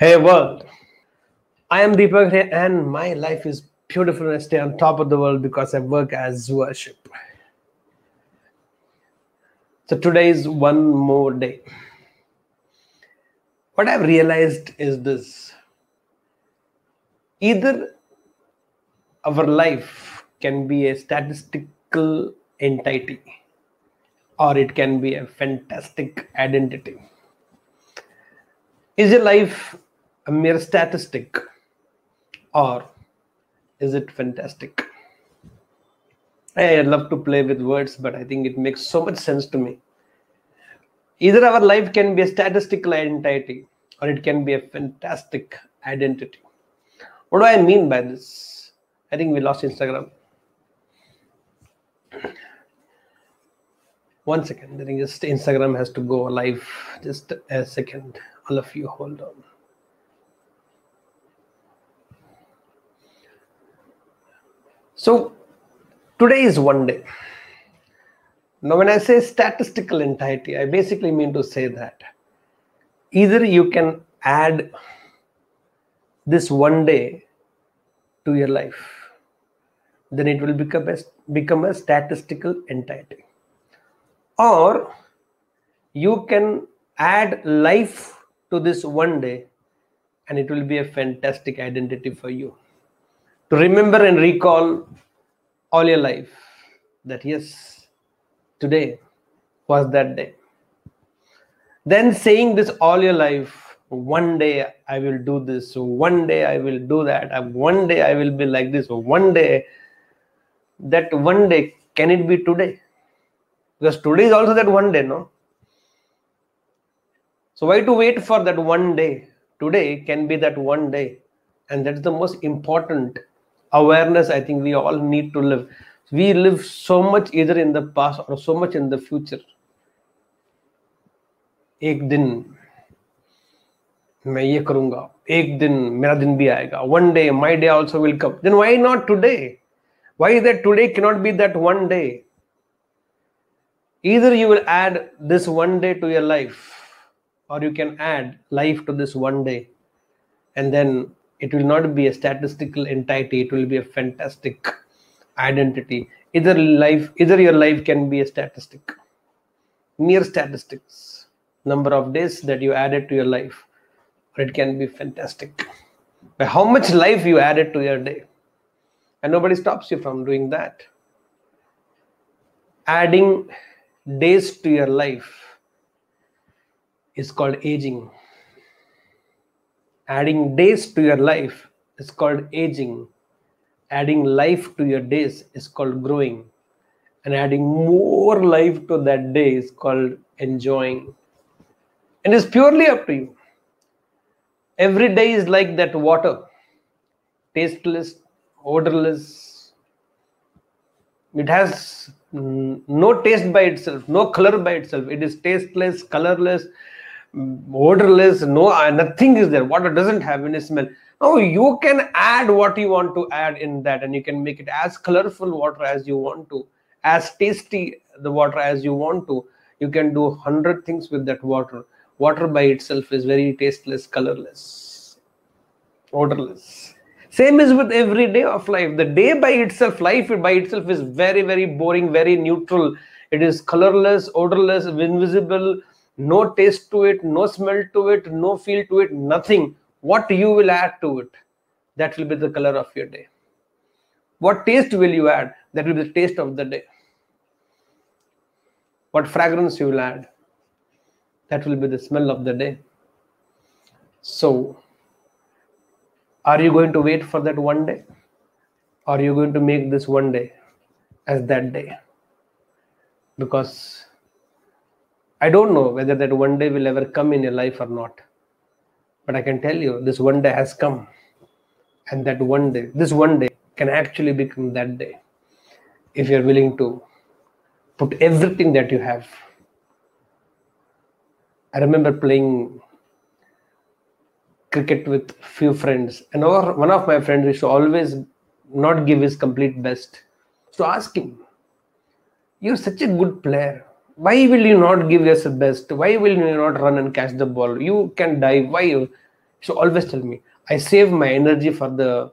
Hey world, I am Deepak here and my life is beautiful and I stay on top of the world because I work as worship. So today is one more day. What I've realized is this either our life can be a statistical entity or it can be a fantastic identity. Is your life a mere statistic or is it fantastic? I love to play with words, but I think it makes so much sense to me. Either our life can be a statistical identity or it can be a fantastic identity. What do I mean by this? I think we lost Instagram. One second. I think just Instagram has to go live. Just a second. All of you, hold on. So today is one day. Now, when I say statistical entity, I basically mean to say that either you can add this one day to your life, then it will become a, become a statistical entity. Or you can add life to this one day and it will be a fantastic identity for you to remember and recall all your life that yes today was that day. Then saying this all your life one day i will do this one day i will do that one day i will be like this one day that one day can it be today? Because today is also that one day no? So why to wait for that one day? Today can be that one day and that's the most important awareness i think we all need to live we live so much either in the past or so much in the future एक दिन मैं ये करूंगा एक दिन मेरा दिन भी आएगा one day my day also will come then why not today why that today cannot be that one day either you will add this one day to your life or you can add life to this one day and then it will not be a statistical entity. It will be a fantastic identity. Either life either your life can be a statistic. Mere statistics. Number of days that you added to your life. Or it can be fantastic. By how much life you added to your day? And nobody stops you from doing that. Adding days to your life is called aging adding days to your life is called aging. Adding life to your days is called growing. And adding more life to that day is called enjoying. And it's purely up to you. Every day is like that water. Tasteless odorless. It has no taste by itself no color by itself. It is tasteless colorless odorless no uh, nothing is there. Water doesn't have any smell. No you can add what you want to add in that and you can make it as colorful water as you want to as tasty the water as you want to. You can do 100 things with that water. Water by itself is very tasteless colorless odorless. Same is with every day of life. The day by itself life by itself is very very boring very neutral. It is colorless odorless invisible no taste to it no smell to it no feel to it nothing. What you will add to it that will be the color of your day. What taste will you add that will be the taste of the day. What fragrance you will add that will be the smell of the day. So are you going to wait for that one day? Are you going to make this one day as that day? Because I don't know whether that one day will ever come in your life or not. But I can tell you, this one day has come. And that one day, this one day can actually become that day if you're willing to put everything that you have. I remember playing cricket with few friends, and one of my friends used to always not give his complete best. So ask him, You're such a good player why will you not give us the best why will you not run and catch the ball you can dive why So always tell me, I save my energy for the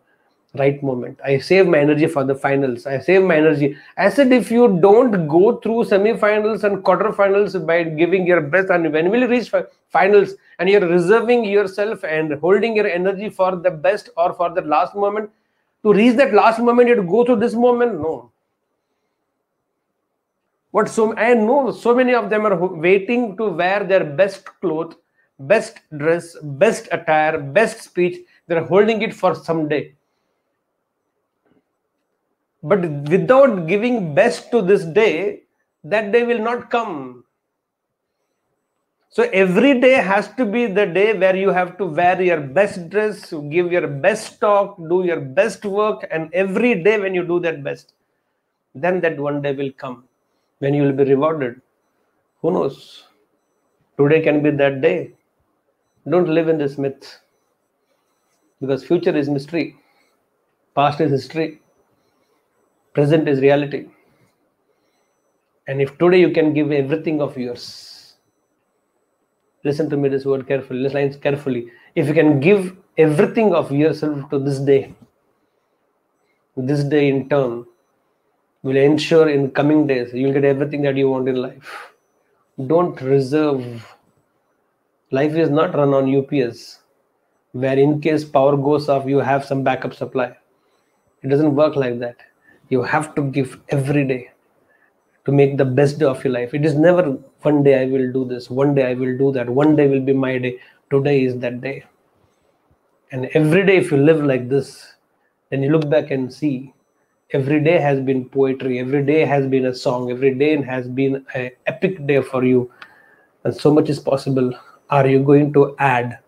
right moment. I save my energy for the finals. I save my energy. I said, if you don't go through semi-finals and quarterfinals by giving your best, and when will you reach finals, and you're reserving yourself and holding your energy for the best or for the last moment, to reach that last moment, you have to go through this moment. No. What so I know so many of them are waiting to wear their best clothes, best dress, best attire, best speech. They're holding it for some day. But without giving best to this day that day will not come. So every day has to be the day where you have to wear your best dress give your best talk do your best work and every day when you do that best then that one day will come when you will be rewarded. Who knows? Today can be that day. Don't live in this myth. Because future is mystery. Past is history. Present is reality. And if today you can give everything of yours listen to me this word carefully listen carefully. If you can give everything of yourself to this day this day in turn will ensure in coming days you'll get everything that you want in life. Don't reserve. Life is not run on UPS where in case power goes off you have some backup supply. It doesn't work like that. You have to give every day to make the best day of your life. It is never one day i will do this one day i will do that one day will be my day. Today is that day. And every day if you live like this then you look back and see every day has been poetry. Every day has been a song. Every day has been an epic day for you. And so much is possible. Are you going to add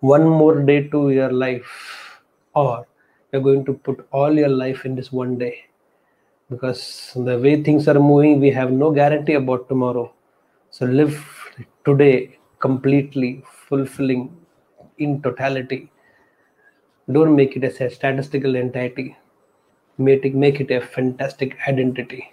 one more day to your life? Or you're going to put all your life in this one day? Because the way things are moving we have no guarantee about tomorrow. So live today completely fulfilling in totality. Don't make it as a statistical entity make it, a fantastic identity